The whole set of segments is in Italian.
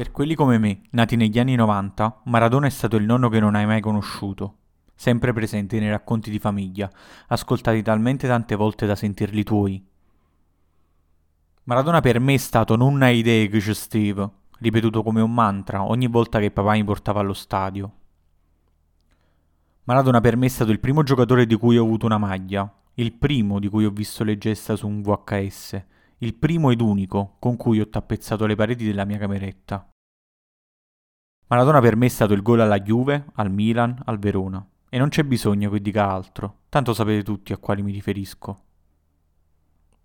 Per quelli come me, nati negli anni 90, Maradona è stato il nonno che non hai mai conosciuto, sempre presente nei racconti di famiglia, ascoltati talmente tante volte da sentirli tuoi. Maradona per me è stato non hai idee che c'è Steve, ripetuto come un mantra ogni volta che papà mi portava allo stadio. Maradona per me è stato il primo giocatore di cui ho avuto una maglia, il primo di cui ho visto le gesta su un VHS, il primo ed unico con cui ho tappezzato le pareti della mia cameretta. Maradona per me è stato il gol alla Juve, al Milan, al Verona. E non c'è bisogno che dica altro, tanto sapete tutti a quali mi riferisco.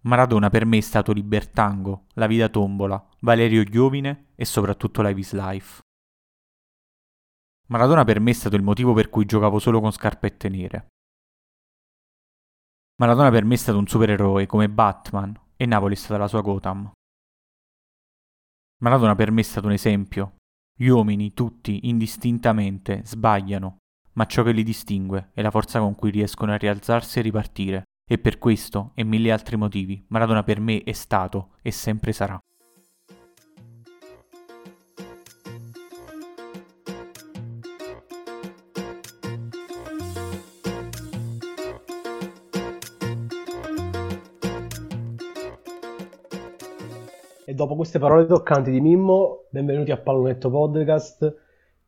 Maradona per me è stato Libertango, La Vida Tombola, Valerio Giovine e soprattutto Live Life. Maradona per me è stato il motivo per cui giocavo solo con scarpette nere. Maradona per me è stato un supereroe come Batman e Napoli è stata la sua Gotham. Maradona per me è stato un esempio. Gli uomini, tutti, indistintamente, sbagliano, ma ciò che li distingue è la forza con cui riescono a rialzarsi e ripartire. E per questo e mille altri motivi, Maradona per me è stato e sempre sarà. Dopo queste parole toccanti di Mimmo, benvenuti a Pallonetto Podcast,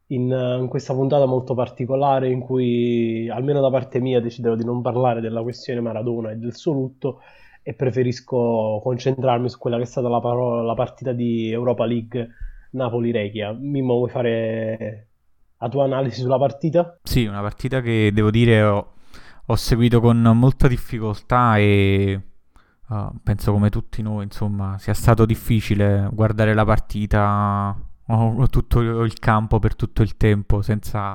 in, in, questa puntata molto particolare in cui, almeno da parte mia, deciderò di non parlare della questione Maradona e del suo lutto e preferisco concentrarmi su quella che è stata la, parola, la partita di Europa League Napoli-Regia. Mimmo, vuoi fare la tua analisi sulla partita? Sì, una partita che devo dire ho, ho seguito con molta difficoltà e Uh, penso come tutti noi, insomma, sia stato difficile guardare la partita o tutto il campo per tutto il tempo senza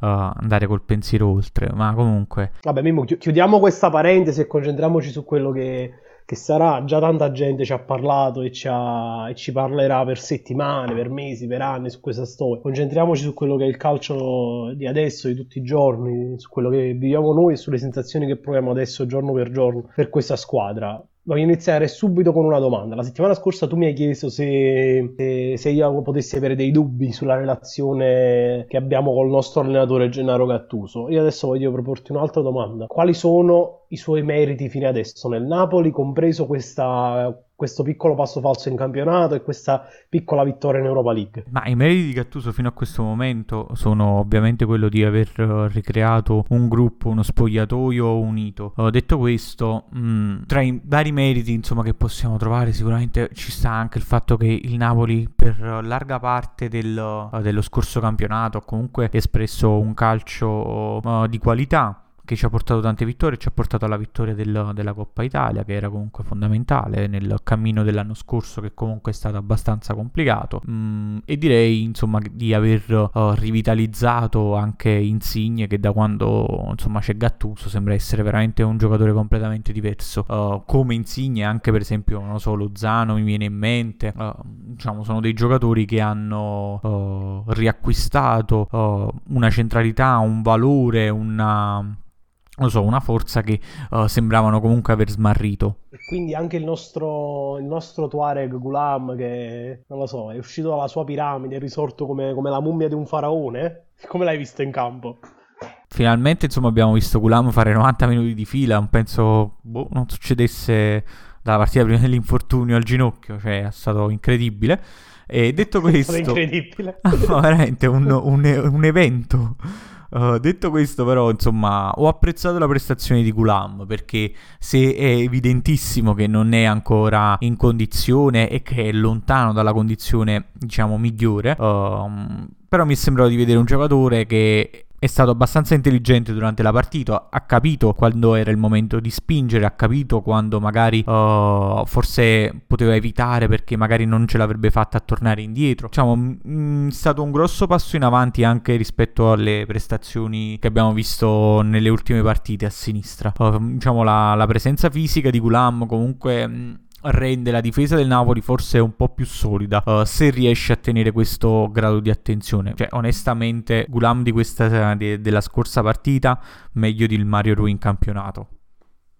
uh, andare col pensiero oltre. Ma comunque. Vabbè, Mimmo, chiudiamo questa parentesi e concentriamoci su quello che, che sarà. Già tanta gente ci ha parlato e ci, ha, e ci, parlerà per settimane, per mesi, per anni su questa storia. Concentriamoci su quello che è il calcio di adesso, di tutti i giorni, su quello che viviamo noi e sulle sensazioni che proviamo adesso giorno per giorno per questa squadra. Voglio iniziare subito con una domanda. La settimana scorsa tu mi hai chiesto se, se, io potessi avere dei dubbi sulla relazione che abbiamo col nostro allenatore Gennaro Gattuso. Io adesso voglio proporti un'altra domanda. Quali sono i suoi meriti fino adesso nel Napoli, compreso questa questo piccolo passo falso in campionato e questa piccola vittoria in Europa League. Ma i meriti di Gattuso fino a questo momento sono ovviamente quello di aver eh, ricreato un gruppo, uno spogliatoio unito. Detto questo, mh, mm, tra i vari meriti insomma, che possiamo trovare sicuramente ci sta anche il fatto che il Napoli per larga parte del, uh, dello scorso campionato ha comunque espresso un calcio uh, di qualità che ci ha portato tante vittorie, ci ha portato alla vittoria del, della Coppa Italia, che era comunque fondamentale nel cammino dell'anno scorso, che comunque è stato abbastanza complicato. Mm, e direi insomma di aver uh, rivitalizzato anche Insigne, che da quando insomma c'è Gattuso sembra essere veramente un giocatore completamente diverso. Uh, come Insigne, anche per esempio, non so, Lozano mi viene in mente. Uh, diciamo, sono dei giocatori che hanno riacquistato una centralità, un valore, una non so, una forza che uh, sembravano comunque aver smarrito. E quindi anche il nostro, il nostro Tuareg Gulam, che non lo so, è uscito dalla sua piramide, è risorto come, come la mummia di un faraone. Come l'hai visto in campo? Finalmente, insomma, abbiamo visto Gulam fare 90 minuti di fila. Non penso boh, non succedesse dalla partita prima dell'infortunio al ginocchio, cioè è stato incredibile. E detto questo, è incredibile. no, veramente un, un, un evento. Uh, detto questo, però, insomma, ho apprezzato la prestazione di Gulam perché se è evidentissimo che non è ancora in condizione e che è lontano dalla condizione, diciamo, migliore, uh, però mi è sembrato di vedere un giocatore che è stato abbastanza intelligente durante la partita, ha capito quando era il momento di spingere, ha capito quando magari uh, forse poteva evitare perché magari non ce l'avrebbe fatta a tornare indietro. Diciamo, è stato un grosso passo in avanti anche rispetto alle prestazioni che abbiamo visto nelle ultime partite a sinistra. Uh, diciamo, la, la, presenza fisica di Gulam comunque... Mh, rende la difesa del Napoli forse un po' più solida uh, se riesce a tenere questo grado di attenzione. Cioè, onestamente, Gulam di questa, de, della scorsa partita meglio di Mario Rui in campionato.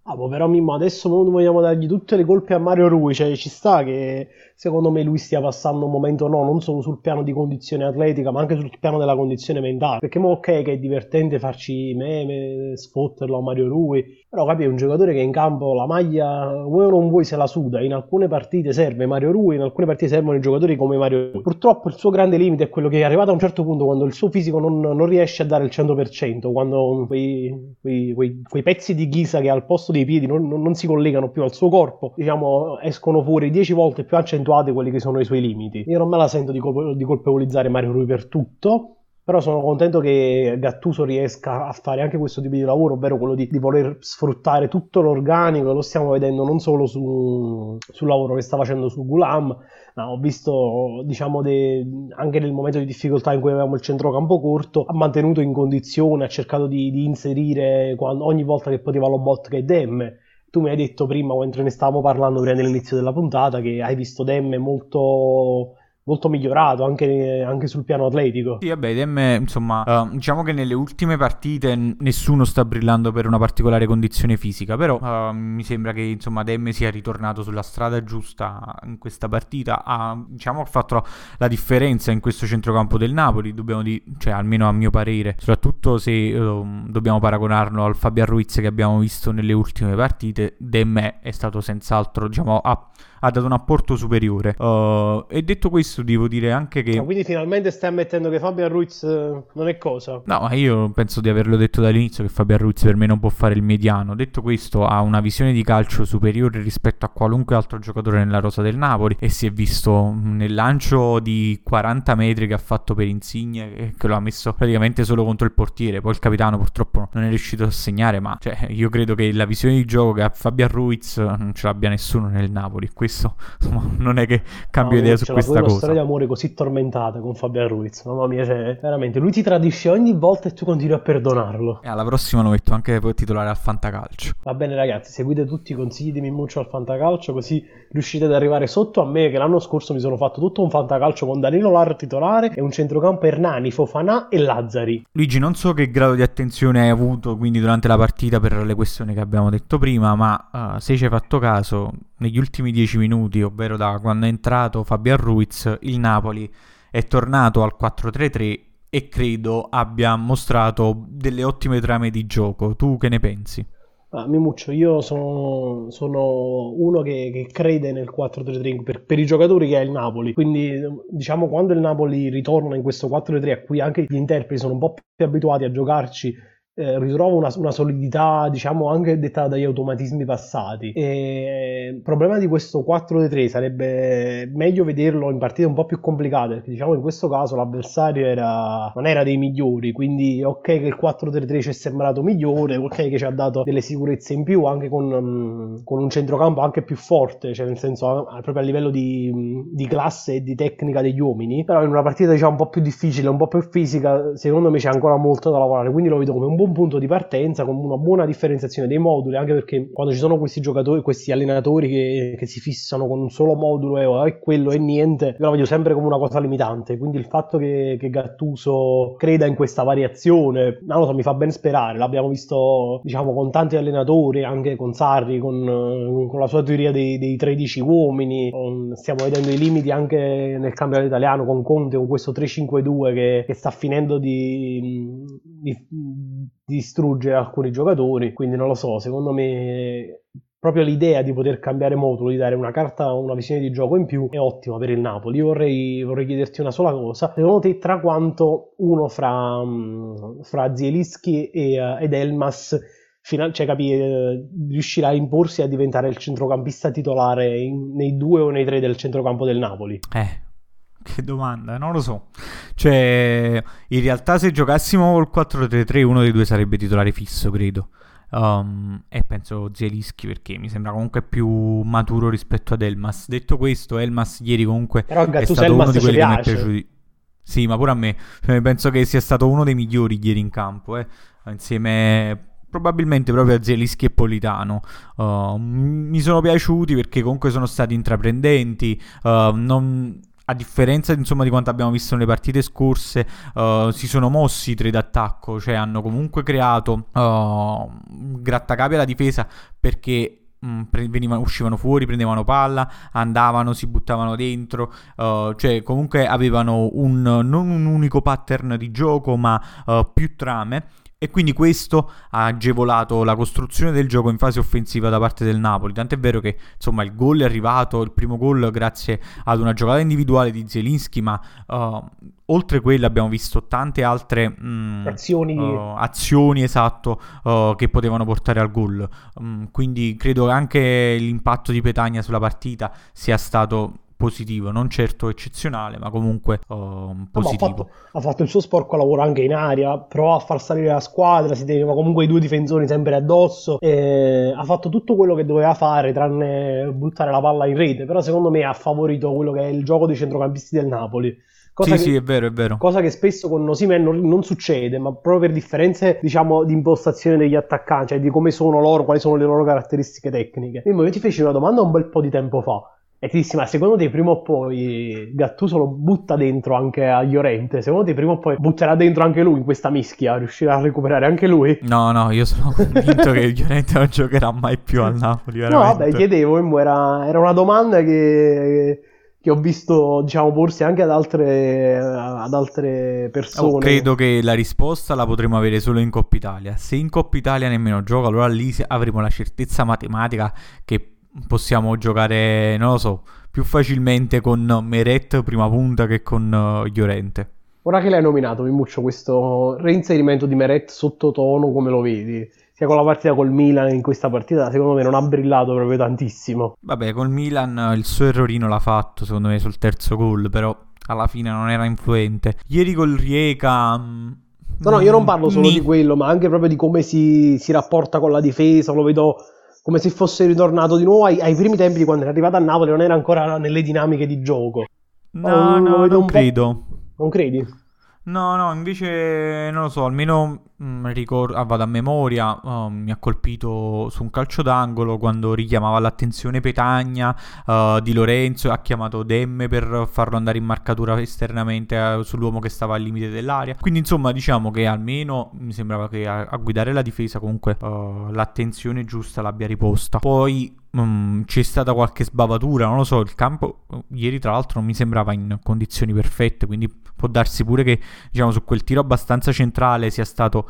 Ah, boh, però Mimmo, adesso vogliamo dargli tutte le colpe a Mario Rui, cioè ci sta che secondo me lui stia passando un momento no, non solo sul piano di condizione atletica, ma anche sul piano della condizione mentale. Perché mo ok che è divertente farci meme, sfotterlo a Mario Rui, però capi, è un giocatore che in campo la maglia, vuoi o non vuoi, se la suda. In alcune partite serve Mario Rui, in alcune partite servono i giocatori come Mario Rui. Purtroppo il suo grande limite è quello che è arrivato a un certo punto quando il suo fisico non, non riesce a dare il 100%, quando quei, quei, quei, quei, pezzi di ghisa che al posto dei piedi non, non, non si collegano più al suo corpo, diciamo, escono fuori 10 volte più accentuati quelli che sono i suoi limiti. Io non me la sento di, col- di colpevolizzare Mario Rui per tutto, però sono contento che Gattuso riesca a fare anche questo tipo di lavoro, ovvero quello di, di voler sfruttare tutto l'organico, lo stiamo vedendo non solo su, sul lavoro che sta facendo su Gulam, ma ho visto, diciamo, de, anche nel momento di difficoltà in cui avevamo il centrocampo corto, ha mantenuto in condizione, ha cercato di, di inserire quando, ogni volta che poteva Lobotka e Demme. Tu mi hai detto prima, mentre ne stavamo parlando prima dell'inizio della puntata, che hai visto Demme molto molto migliorato anche, anche, sul piano atletico. Sì, vabbè, Dem, insomma, uh, diciamo che nelle ultime partite nessuno sta brillando per una particolare condizione fisica, però uh, mi sembra che insomma Dem sia ritornato sulla strada giusta in questa partita, ha diciamo, fatto la differenza in questo centrocampo del Napoli, dobbiamo di- cioè almeno a mio parere, soprattutto se uh, dobbiamo paragonarlo al Fabian Ruiz che abbiamo visto nelle ultime partite, Dem è stato senz'altro, diciamo, ha ha dato un apporto superiore. Uh, e detto questo, devo dire anche che. Ma quindi finalmente stai ammettendo che Fabian Ruiz eh, non è cosa? No, ma io penso di averlo detto dall'inizio che Fabian Ruiz per me non può fare il mediano. Detto questo, ha una visione di calcio superiore rispetto a qualunque altro giocatore nella rosa del Napoli. E si è visto nel lancio di 40 metri che ha fatto per Insigne, che lo ha messo praticamente solo contro il portiere. Poi il capitano purtroppo non è riuscito a segnare. Ma cioè, io credo che la visione di gioco che ha Fabian Ruiz non ce l'abbia nessuno nel Napoli. Questo questo insomma, non è che cambio no, idea su questa cosa. C'è una storia di amore così tormentata con Fabio Ruiz, mamma mia, cioè, veramente, lui ti tradisce ogni volta e tu continui a perdonarlo. E alla prossima lo metto anche titolare al Fantacalcio. Va bene ragazzi, seguite tutti i consigli di Mimmuccio al Fantacalcio così riuscite ad arrivare sotto a me che l'anno scorso mi sono fatto tutto un Fantacalcio con Danilo Lar titolare e un centrocampo Hernani, Fofanà e Lazzari. Luigi, non so che grado di attenzione hai avuto quindi durante la partita per le questioni che abbiamo detto prima, ma uh, se ci hai fatto caso, negli ultimi dieci minuti, ovvero da quando è entrato Fabian Ruiz, il Napoli è tornato al 4-3-3 e credo abbia mostrato delle ottime trame di gioco. Tu che ne pensi? Ah, Mimuccio, io sono, sono uno che, che, crede nel 4-3-3 per, per, i giocatori che ha il Napoli. Quindi, diciamo, quando il Napoli ritorna in questo 4-3 a cui anche gli interpreti sono un po' più abituati a giocarci eh, ritrovo una, una, solidità, diciamo, anche dettata dagli automatismi passati. E il problema di questo 4-3 sarebbe meglio vederlo in partite un po' più complicate, perché diciamo in questo caso l'avversario era, non era dei migliori, quindi ok che il 4-3-3 ci è sembrato migliore, ok che ci ha dato delle sicurezze in più anche con, um, con un centrocampo anche più forte, cioè nel senso proprio a livello di, di, classe e di tecnica degli uomini, però in una partita diciamo un po' più difficile, un po' più fisica, secondo me c'è ancora molto da lavorare, quindi lo vedo come un buon punto di partenza, con una buona differenziazione dei moduli, anche perché quando ci sono questi giocatori, questi allenatori che, che si fissano con un solo modulo e oh, quello e niente, io la vedo sempre come una cosa limitante. Quindi il fatto che, che Gattuso creda in questa variazione, non lo so, mi fa ben sperare. L'abbiamo visto, diciamo, con tanti allenatori, anche con Sarri, con, con la sua teoria dei, dei 13 uomini. Stiamo vedendo i limiti anche nel campionato italiano con Conte, con questo 3-5-2 che, che sta finendo di, di distruggere alcuni giocatori, quindi non lo so, secondo me proprio l'idea di poter cambiare modulo, di dare una carta, una visione di gioco in più è ottima per il Napoli. Io vorrei, vorrei chiederti una sola cosa, secondo te tra quanto uno fra, mm, fra Zielinski e, uh, ed Elmas fino, cioè, capi, eh, riuscirà a imporsi a diventare il centrocampista titolare in, nei due o nei tre del centrocampo del Napoli? Eh, che domanda, non lo so. Cioè, in realtà se giocassimo col 4-3-3 uno dei due sarebbe titolare fisso, credo. Um, e penso Zielischi perché mi sembra comunque più maturo rispetto ad Elmas. Detto questo, Elmas ieri comunque Però è stato Elmas uno di quelli che mi è piaciuto. Sì, ma pure a me. Cioè, penso che sia stato uno dei migliori ieri in campo, eh. insieme probabilmente proprio a Zelischi e Politano. Uh, mi sono piaciuti perché comunque sono stati intraprendenti. Uh, non a differenza insomma, di quanto abbiamo visto nelle partite scorse, uh, si sono mossi i tre d'attacco, cioè hanno comunque creato uh, grattacapi alla difesa perché Mm, venivano, uscivano fuori, prendevano palla, andavano, si buttavano dentro, uh, cioè comunque avevano un, non un unico pattern di gioco ma uh, più trame e quindi questo ha agevolato la costruzione del gioco in fase offensiva da parte del Napoli. Tant'è vero che insomma il gol è arrivato, il primo gol grazie ad una giocata individuale di Zelinski, ma uh, oltre quello abbiamo visto tante altre mh, mm, azioni. Uh, azioni esatto, uh, che potevano portare al gol. Um, quindi credo che anche l'impatto di Petagna sulla partita sia stato positivo, non certo eccezionale, ma comunque uh, positivo. No, ha, fatto, ha, fatto, il suo sporco lavoro anche in aria, provò a far salire la squadra, si teneva comunque i due difensori sempre addosso, ha fatto tutto quello che doveva fare tranne buttare la palla in rete, però secondo me ha favorito quello che è il gioco dei centrocampisti del Napoli. Cosa sì, che, sì, è vero, è vero. Cosa che spesso con Osimen non, non, succede, ma proprio per differenze, diciamo, di impostazione degli attaccanti, cioè di come sono loro, quali sono le loro caratteristiche tecniche. Io ti feci una domanda un bel po' di tempo fa e ti dissi, ma secondo te prima o poi Gattuso lo butta dentro anche a Llorente? Secondo te prima o poi butterà dentro anche lui in questa mischia? Riuscirà a recuperare anche lui? No, no, io sono convinto che Llorente non giocherà mai più al Napoli. Veramente. No, vabbè, chiedevo, era, era una domanda che che ho visto, diciamo, porsi anche ad altre, ad altre persone. Oh, credo che la risposta la potremo avere solo in Coppa Italia. Se in Coppa Italia nemmeno gioca, allora lì avremo la certezza matematica che possiamo giocare, non lo so, più facilmente con Meret prima punta che con uh, Llorente. Ora che l'hai nominato, Mimuccio, questo reinserimento di Meret sottotono, come lo vedi? Sia con la partita col Milan in questa partita, secondo me non ha brillato proprio tantissimo. Vabbè, col Milan il suo errorino l'ha fatto, secondo me, sul terzo gol, però alla fine non era influente. Ieri col Rieca... Mm, no, no, io non parlo solo ni... di quello, ma anche proprio di come si, si rapporta con la difesa, lo vedo come se fosse ritornato di nuovo ai, ai, primi tempi di quando era arrivato a Napoli, non era ancora nelle dinamiche di gioco. No, oh, no, non credo. Non credi? No, no, invece non lo so, almeno Mm, ricordo, ah, vado a memoria, oh, mi ha colpito su un calcio d'angolo quando richiamava l'attenzione Petagna uh, di Lorenzo, ha chiamato Demme per farlo andare in marcatura esternamente uh, sull'uomo che stava al limite dell'area. Quindi insomma diciamo che almeno mi sembrava che a, a guidare la difesa comunque uh, l'attenzione giusta l'abbia riposta. Poi Um, c'è stata qualche sbavatura, non lo so, il campo ieri tra l'altro non mi sembrava in condizioni perfette, quindi può darsi pure che diciamo su quel tiro abbastanza centrale sia stato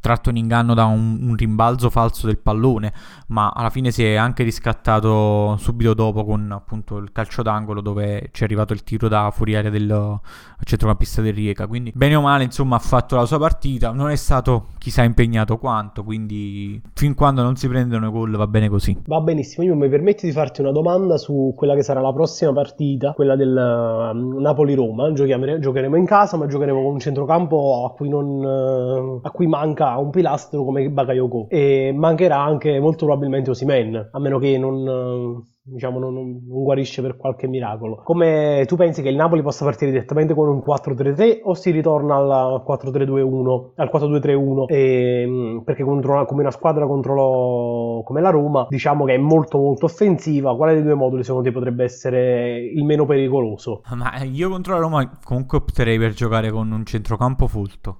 tratto in inganno da un, un, rimbalzo falso del pallone, ma alla fine si è anche riscattato subito dopo con appunto il calcio d'angolo dove ci è arrivato il tiro da fuori area del centrocampista del Rieca. Quindi bene o male, insomma, ha fatto la sua partita, non è stato chissà impegnato quanto, quindi fin quando non si prendono gol va bene così. Va benissimo, io mi permetto di farti una domanda su quella che sarà la prossima partita, quella del uh, Napoli-Roma. Giocheremo in casa, ma giocheremo con un centrocampo a cui, non, uh, a cui manca manca un pilastro come Bakayoko e mancherà anche molto probabilmente Osimen, a meno che non diciamo non, non, guarisce per qualche miracolo. Come tu pensi che il Napoli possa partire direttamente con un 4-3-3 o si ritorna al 4-3-2-1, al 4-2-3-1? E, ehm, perché contro, come una squadra contro lo, come la Roma, diciamo che è molto molto offensiva. Quale dei due moduli secondo te potrebbe essere il meno pericoloso? Ma io contro la Roma comunque opterei per giocare con un centrocampo fulto.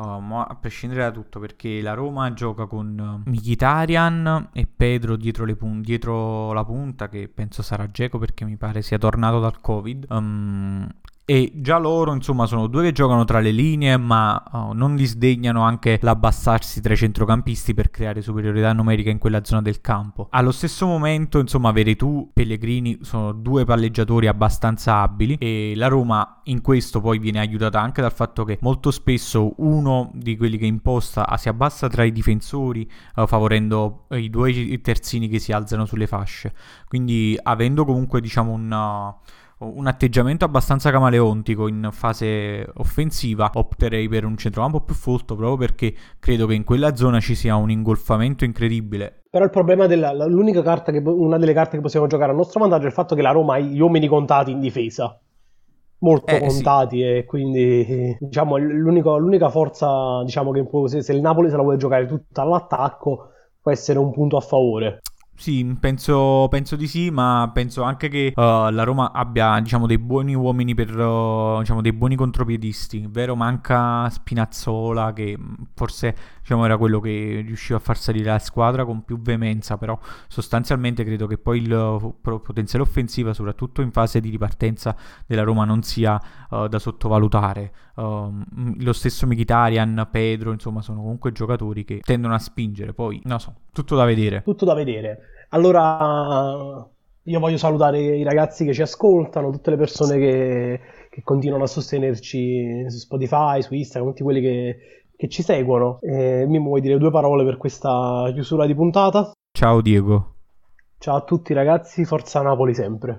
Uh, a prescindere da tutto, perché la Roma gioca con uh, Mkhitaryan e Pedro dietro, pun- dietro, la punta, che penso sarà Geco perché mi pare sia tornato dal Covid. Um, e già loro, insomma, sono due che giocano tra le linee, ma oh, non disdegnano anche l'abbassarsi tra i centrocampisti per creare superiorità numerica in quella zona del campo. Allo stesso momento, insomma, avere tu Pellegrini sono due palleggiatori abbastanza abili e la Roma in questo poi viene aiutata anche dal fatto che molto spesso uno di quelli che imposta si abbassa tra i difensori, uh, favorendo i due terzini che si alzano sulle fasce. Quindi avendo comunque, diciamo, un un atteggiamento abbastanza camaleontico in fase offensiva, opterei per un centrocampo più folto proprio perché credo che in quella zona ci sia un ingolfamento incredibile. Però il problema della l'unica carta che una delle carte che possiamo giocare a nostro vantaggio è il fatto che la Roma ha gli uomini contati in difesa. Molto eh, contati sì. e quindi diciamo l'unica forza diciamo che può, se, se il Napoli se la vuole giocare tutta all'attacco può essere un punto a favore. Sì, penso, penso, di sì, ma penso anche che uh, la Roma abbia, diciamo, dei buoni uomini per, uh, diciamo, dei buoni contropiedisti. Vero, manca Spinazzola, che mm, forse, diciamo, era quello che riusciva a far salire la squadra con più veemenza, però sostanzialmente credo che poi il uh, potenziale offensiva, soprattutto in fase di ripartenza della Roma, non sia da sottovalutare. Um, lo stesso Mkhitaryan, Pedro, insomma, sono comunque giocatori che tendono a spingere. Poi, non so, tutto da vedere. Tutto da vedere. Allora, io voglio salutare i ragazzi che ci ascoltano, tutte le persone che, che continuano a sostenerci su Spotify, su Instagram, tutti quelli che, che ci seguono. E mi vuoi dire due parole per questa chiusura di puntata? Ciao Diego. Ciao a tutti ragazzi, forza Napoli sempre.